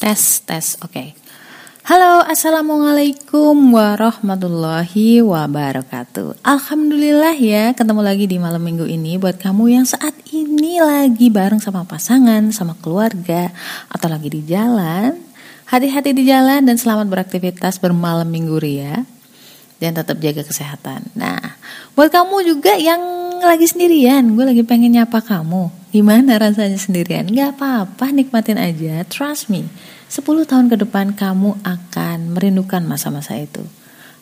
Tes, tes, oke. Okay. Halo, assalamualaikum warahmatullahi wabarakatuh. Alhamdulillah ya, ketemu lagi di malam minggu ini buat kamu yang saat ini lagi bareng sama pasangan, sama keluarga, atau lagi di jalan. Hati-hati di jalan dan selamat beraktivitas bermalam minggu ria dan tetap jaga kesehatan. Nah, buat kamu juga yang lagi sendirian, gue lagi pengen nyapa kamu Gimana rasanya sendirian? Gak apa-apa, nikmatin aja. Trust me, 10 tahun ke depan kamu akan merindukan masa-masa itu.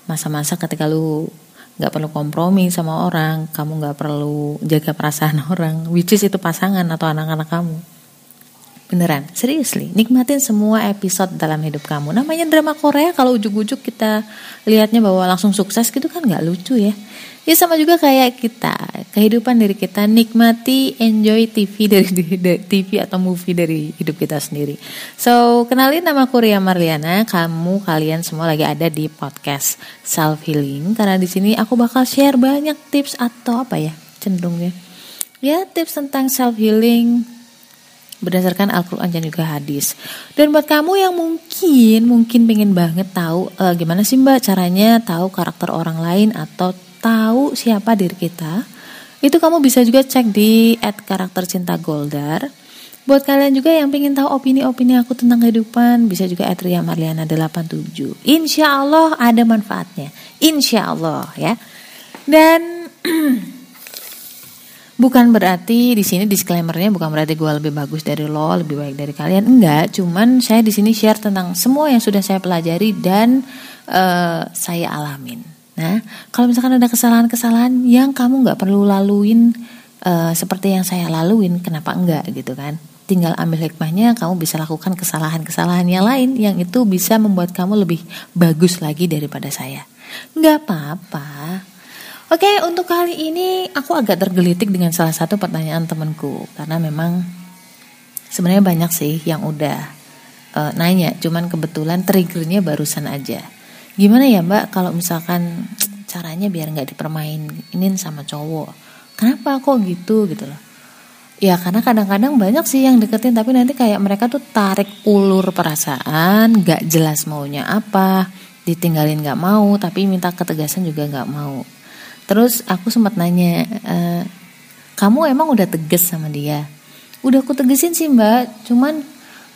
Masa-masa ketika lu gak perlu kompromi sama orang, kamu gak perlu jaga perasaan orang, which is itu pasangan atau anak-anak kamu. Beneran, seriously, nikmatin semua episode dalam hidup kamu. Namanya drama Korea, kalau ujuk-ujuk kita lihatnya bahwa langsung sukses gitu kan gak lucu ya. Ya sama juga kayak kita, kehidupan dari kita nikmati, enjoy TV dari, dari TV atau movie dari hidup kita sendiri. So, kenalin nama aku Ria Marliana. Kamu kalian semua lagi ada di podcast Self Healing karena di sini aku bakal share banyak tips atau apa ya cenderungnya. Ya, tips tentang self healing, berdasarkan Al-Quran dan juga hadis. Dan buat kamu yang mungkin mungkin pengen banget tahu uh, gimana sih mbak caranya tahu karakter orang lain atau tahu siapa diri kita, itu kamu bisa juga cek di at karakter cinta Goldar. Buat kalian juga yang pengen tahu opini-opini aku tentang kehidupan, bisa juga at Ria Marliana 87. Insya Allah ada manfaatnya. Insya Allah ya. Dan bukan berarti di sini disclaimernya bukan berarti gue lebih bagus dari lo, lebih baik dari kalian. Enggak, cuman saya di sini share tentang semua yang sudah saya pelajari dan uh, saya alamin. Nah, kalau misalkan ada kesalahan-kesalahan yang kamu nggak perlu laluin uh, seperti yang saya laluin, kenapa enggak gitu kan? Tinggal ambil hikmahnya, kamu bisa lakukan kesalahan-kesalahan yang lain yang itu bisa membuat kamu lebih bagus lagi daripada saya. Nggak apa-apa. Oke, untuk kali ini aku agak tergelitik dengan salah satu pertanyaan temanku. Karena memang sebenarnya banyak sih yang udah uh, nanya, cuman kebetulan triggernya barusan aja. Gimana ya mbak kalau misalkan caranya biar nggak dipermainin sama cowok? Kenapa kok gitu gitu loh? Ya karena kadang-kadang banyak sih yang deketin tapi nanti kayak mereka tuh tarik ulur perasaan nggak jelas maunya apa ditinggalin nggak mau tapi minta ketegasan juga nggak mau terus aku sempat nanya e, kamu emang udah tegas sama dia? Udah aku tegesin sih mbak. Cuman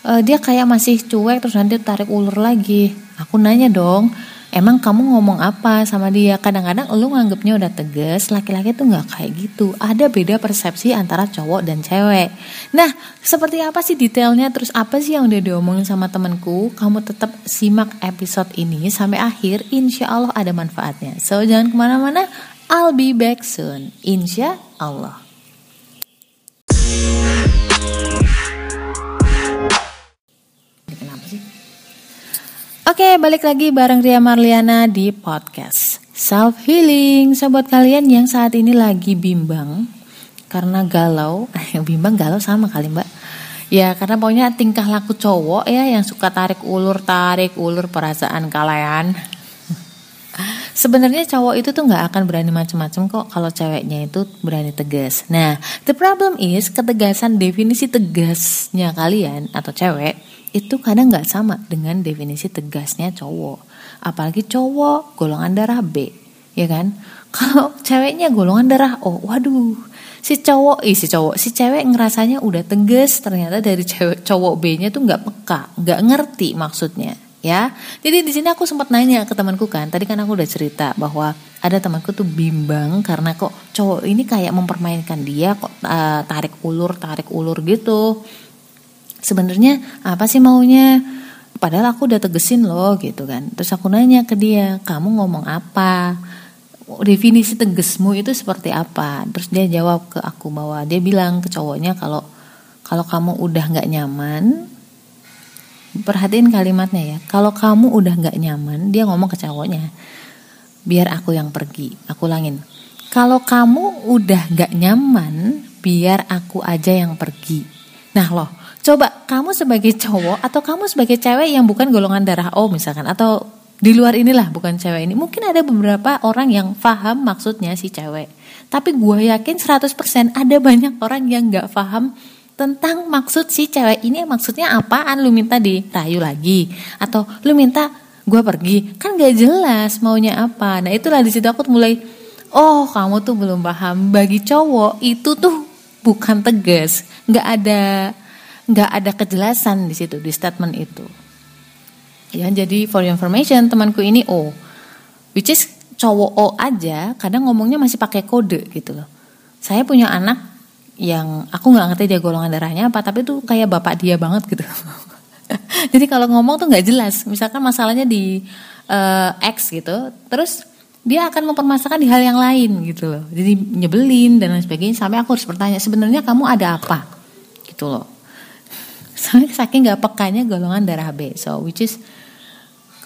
uh, dia kayak masih cuek terus nanti tarik ulur lagi. Aku nanya dong emang kamu ngomong apa sama dia? Kadang-kadang lu nganggapnya udah tegas laki-laki tuh nggak kayak gitu. Ada beda persepsi antara cowok dan cewek. Nah seperti apa sih detailnya? Terus apa sih yang udah diomongin sama temenku kamu tetap simak episode ini sampai akhir. Insya Allah ada manfaatnya. So jangan ke mana-mana I'll be back soon insya Allah Oke, balik lagi bareng Ria Marliana di podcast Self Healing. Sobat kalian yang saat ini lagi bimbang karena galau, bimbang galau sama kali mbak. Ya karena pokoknya tingkah laku cowok ya yang suka tarik ulur tarik ulur perasaan kalian. Sebenarnya cowok itu tuh nggak akan berani macam-macam kok kalau ceweknya itu berani tegas. Nah, the problem is ketegasan definisi tegasnya kalian atau cewek itu kadang nggak sama dengan definisi tegasnya cowok. Apalagi cowok golongan darah B, ya kan? Kalau ceweknya golongan darah O, waduh, si cowok, ih si cowok, si cewek ngerasanya udah tegas, ternyata dari cewek cowok B-nya tuh nggak peka, nggak ngerti maksudnya, ya. Jadi di sini aku sempat nanya ke temanku kan, tadi kan aku udah cerita bahwa ada temanku tuh bimbang karena kok cowok ini kayak mempermainkan dia kok uh, tarik ulur tarik ulur gitu. Sebenarnya apa sih maunya? Padahal aku udah tegesin loh gitu kan. Terus aku nanya ke dia kamu ngomong apa? Definisi tegesmu itu seperti apa? Terus dia jawab ke aku bahwa dia bilang ke cowoknya kalau kalau kamu udah nggak nyaman perhatiin kalimatnya ya kalau kamu udah nggak nyaman dia ngomong ke cowoknya biar aku yang pergi aku ulangin kalau kamu udah nggak nyaman biar aku aja yang pergi nah loh Coba kamu sebagai cowok atau kamu sebagai cewek yang bukan golongan darah O misalkan atau di luar inilah bukan cewek ini. Mungkin ada beberapa orang yang paham maksudnya si cewek. Tapi gue yakin 100% ada banyak orang yang gak paham tentang maksud si cewek ini maksudnya apaan? Lu minta dirayu lagi atau lu minta gue pergi? Kan gak jelas maunya apa. Nah itulah di situ aku mulai oh kamu tuh belum paham. Bagi cowok itu tuh bukan tegas. Nggak ada nggak ada kejelasan di situ di statement itu. Ya jadi for your information temanku ini oh which is cowok O aja kadang ngomongnya masih pakai kode gitu loh. Saya punya anak yang aku nggak ngerti dia golongan darahnya apa tapi tuh kayak bapak dia banget gitu. Jadi kalau ngomong tuh nggak jelas. Misalkan masalahnya di uh, X gitu terus dia akan mempermasalahkan di hal yang lain gitu loh. Jadi nyebelin dan lain sebagainya sampai aku harus bertanya sebenarnya kamu ada apa? Gitu loh. Saking nggak pekanya golongan darah B. So which is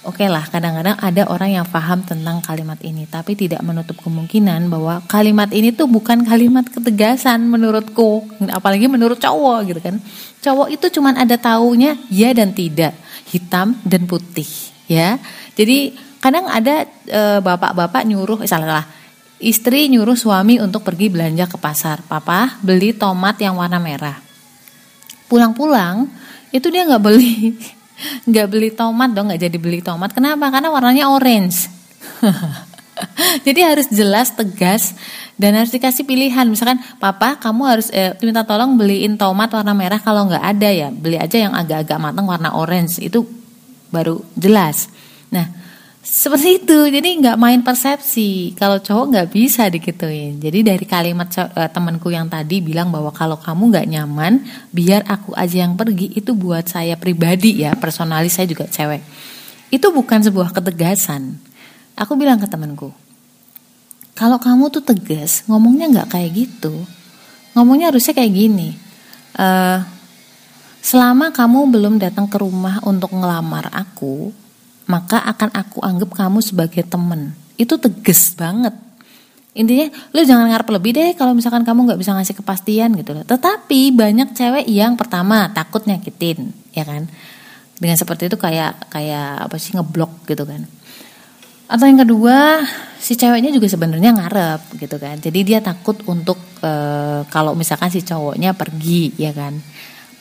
Oke okay lah, kadang-kadang ada orang yang paham tentang kalimat ini, tapi tidak menutup kemungkinan bahwa kalimat ini tuh bukan kalimat ketegasan menurutku, apalagi menurut cowok gitu kan. Cowok itu cuma ada taunya ya dan tidak, hitam dan putih, ya. Jadi kadang ada e, bapak-bapak nyuruh, eh, salah lah, istri nyuruh suami untuk pergi belanja ke pasar. Papa beli tomat yang warna merah. Pulang-pulang itu dia nggak beli nggak beli tomat dong nggak jadi beli tomat. Kenapa? Karena warnanya orange. Jadi harus jelas tegas dan harus dikasih pilihan. Misalkan papa kamu harus eh, minta tolong beliin tomat warna merah. Kalau nggak ada ya beli aja yang agak-agak matang warna orange. Itu baru jelas. Nah seperti itu. Jadi nggak main persepsi. Kalau cowok nggak bisa dikituin jadi dari kalimat uh, temanku yang tadi bilang bahwa kalau kamu nggak nyaman biar aku aja yang pergi. Itu buat saya pribadi ya. Personalis saya juga cewek. Itu bukan sebuah ketegasan. Aku bilang ke temanku kalau kamu tuh tegas ngomongnya nggak kayak gitu. Ngomongnya harusnya kayak gini. Uh, selama kamu belum datang ke rumah untuk ngelamar aku maka akan aku anggap kamu sebagai temen. Itu tegas banget. Intinya lu jangan ngarep lebih deh kalau misalkan kamu nggak bisa ngasih kepastian gitu loh. Tetapi banyak cewek yang pertama takut nyakitin, ya kan? Dengan seperti itu kayak kayak apa sih ngeblok gitu kan. Atau yang kedua, si ceweknya juga sebenarnya ngarep gitu kan. Jadi dia takut untuk e, kalau misalkan si cowoknya pergi, ya kan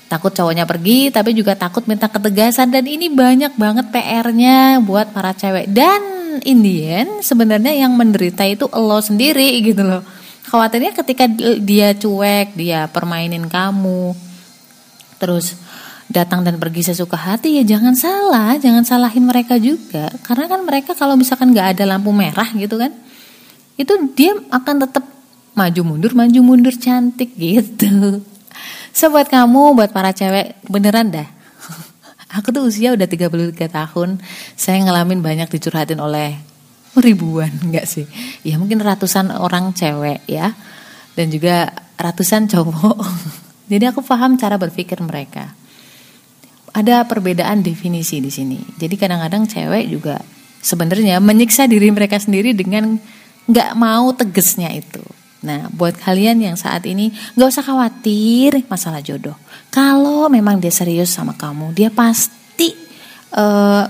takut cowoknya pergi tapi juga takut minta ketegasan. Dan ini banyak banget PR-nya buat para cewek. Dan Indian sebenarnya yang menderita itu lo sendiri gitu loh. Khawatirnya ketika dia cuek dia permainin kamu terus datang dan pergi sesuka hati ya jangan salah jangan salahin mereka juga. Karena kan mereka kalau misalkan nggak ada lampu merah gitu kan itu dia akan tetap maju mundur maju mundur cantik gitu So buat kamu, buat para cewek, beneran dah. Aku tuh usia udah 33 tahun, saya ngalamin banyak dicurhatin oleh ribuan, enggak sih? Ya mungkin ratusan orang cewek ya. Dan juga ratusan cowok. Jadi aku paham cara berpikir mereka. Ada perbedaan definisi di sini. Jadi kadang-kadang cewek juga sebenarnya menyiksa diri mereka sendiri dengan nggak mau tegesnya itu. Nah, buat kalian yang saat ini gak usah khawatir masalah jodoh. Kalau memang dia serius sama kamu, dia pasti uh,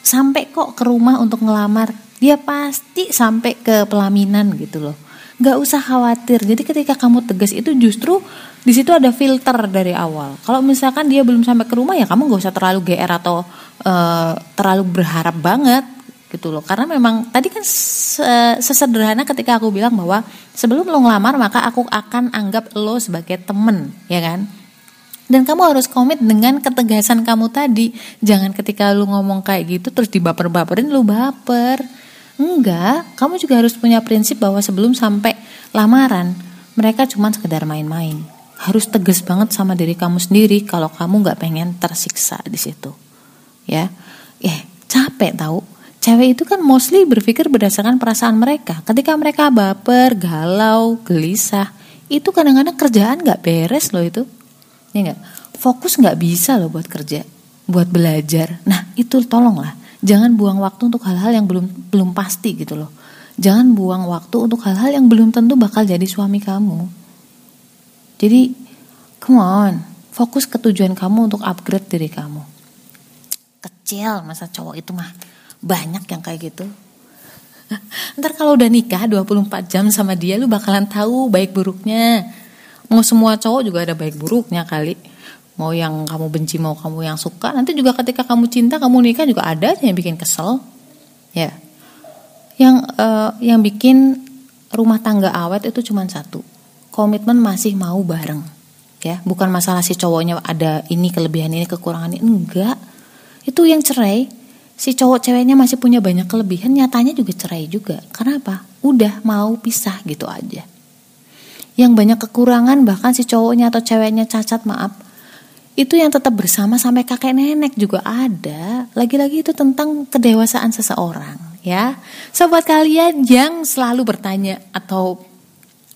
sampai kok ke rumah untuk ngelamar. Dia pasti sampai ke pelaminan gitu loh. Gak usah khawatir. Jadi ketika kamu tegas itu justru di situ ada filter dari awal. Kalau misalkan dia belum sampai ke rumah ya kamu gak usah terlalu GR atau uh, terlalu berharap banget gitu loh. Karena memang tadi kan sesederhana ketika aku bilang bahwa sebelum lo ngelamar maka aku akan anggap lo sebagai temen ya kan? Dan kamu harus komit dengan ketegasan kamu tadi. Jangan ketika lu ngomong kayak gitu terus dibaper-baperin lu baper. Enggak kamu juga harus punya prinsip bahwa sebelum sampai lamaran mereka cuma sekedar main-main. Harus tegas banget sama diri kamu sendiri kalau kamu nggak pengen tersiksa di situ. Ya. Eh capek tahu Cewek itu kan mostly berpikir berdasarkan perasaan mereka. Ketika mereka baper, galau, gelisah, itu kadang-kadang kerjaan nggak beres loh itu. Ya nggak, fokus nggak bisa loh buat kerja, buat belajar. Nah itu tolonglah, jangan buang waktu untuk hal-hal yang belum belum pasti gitu loh. Jangan buang waktu untuk hal-hal yang belum tentu bakal jadi suami kamu. Jadi, come on, fokus ke tujuan kamu untuk upgrade diri kamu. Kecil masa cowok itu mah banyak yang kayak gitu. Ntar kalau udah nikah 24 jam sama dia lu bakalan tahu baik buruknya. mau semua cowok juga ada baik buruknya kali. Mau yang kamu benci mau kamu yang suka. Nanti juga ketika kamu cinta kamu nikah juga ada yang bikin kesel. Ya. Yang uh, yang bikin rumah tangga awet itu cuma satu. Komitmen masih mau bareng. Ya bukan masalah si cowoknya ada ini kelebihan ini kekurangan ini. Enggak. Itu yang cerai si cowok ceweknya masih punya banyak kelebihan nyatanya juga cerai juga karena apa udah mau pisah gitu aja yang banyak kekurangan bahkan si cowoknya atau ceweknya cacat maaf itu yang tetap bersama sampai kakek nenek juga ada. Lagi-lagi itu tentang kedewasaan seseorang, ya. Sobat kalian yang selalu bertanya atau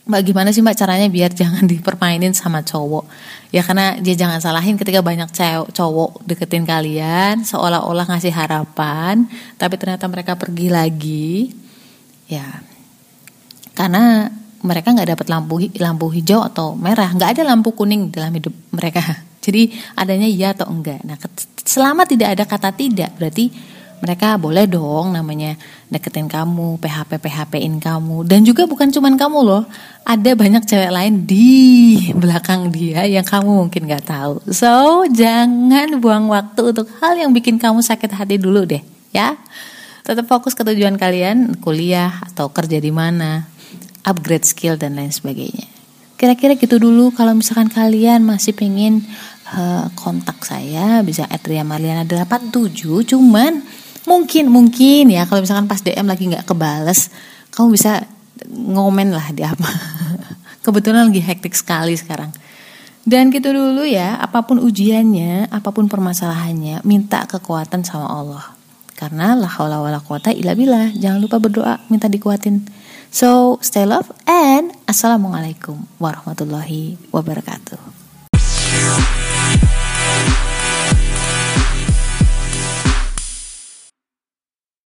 bagaimana sih mbak caranya biar jangan dipermainin sama cowok? Ya karena dia jangan salahin ketika banyak cewek cowok deketin kalian seolah-olah ngasih harapan tapi ternyata mereka pergi lagi. Ya karena mereka nggak dapat lampu lampu hijau atau merah. Nggak ada lampu kuning dalam hidup mereka. Jadi adanya iya atau enggak. Nah, selama tidak ada kata tidak. Berarti mereka boleh dong namanya deketin kamu, PHP PHP-in kamu. Dan juga bukan cuman kamu loh, ada banyak cewek lain di belakang dia yang kamu mungkin nggak tahu. So, jangan buang waktu untuk hal yang bikin kamu sakit hati dulu deh, ya. Tetap fokus ke tujuan kalian, kuliah atau kerja di mana, upgrade skill dan lain sebagainya. Kira-kira gitu dulu kalau misalkan kalian masih pengen uh, kontak saya bisa Adria Marliana 87 cuman mungkin mungkin ya kalau misalkan pas DM lagi nggak kebales kamu bisa ngomen lah di apa. Kebetulan lagi hektik sekali sekarang. Dan gitu dulu ya apa pun ujiannya apa pun permasalahannya minta kekuatan sama Allah. Karena la haula wala quwata illa billah. Jangan lupa berdoa minta dikuatin. So stay love and assalamualaikum warahmatullahi wabarakatuh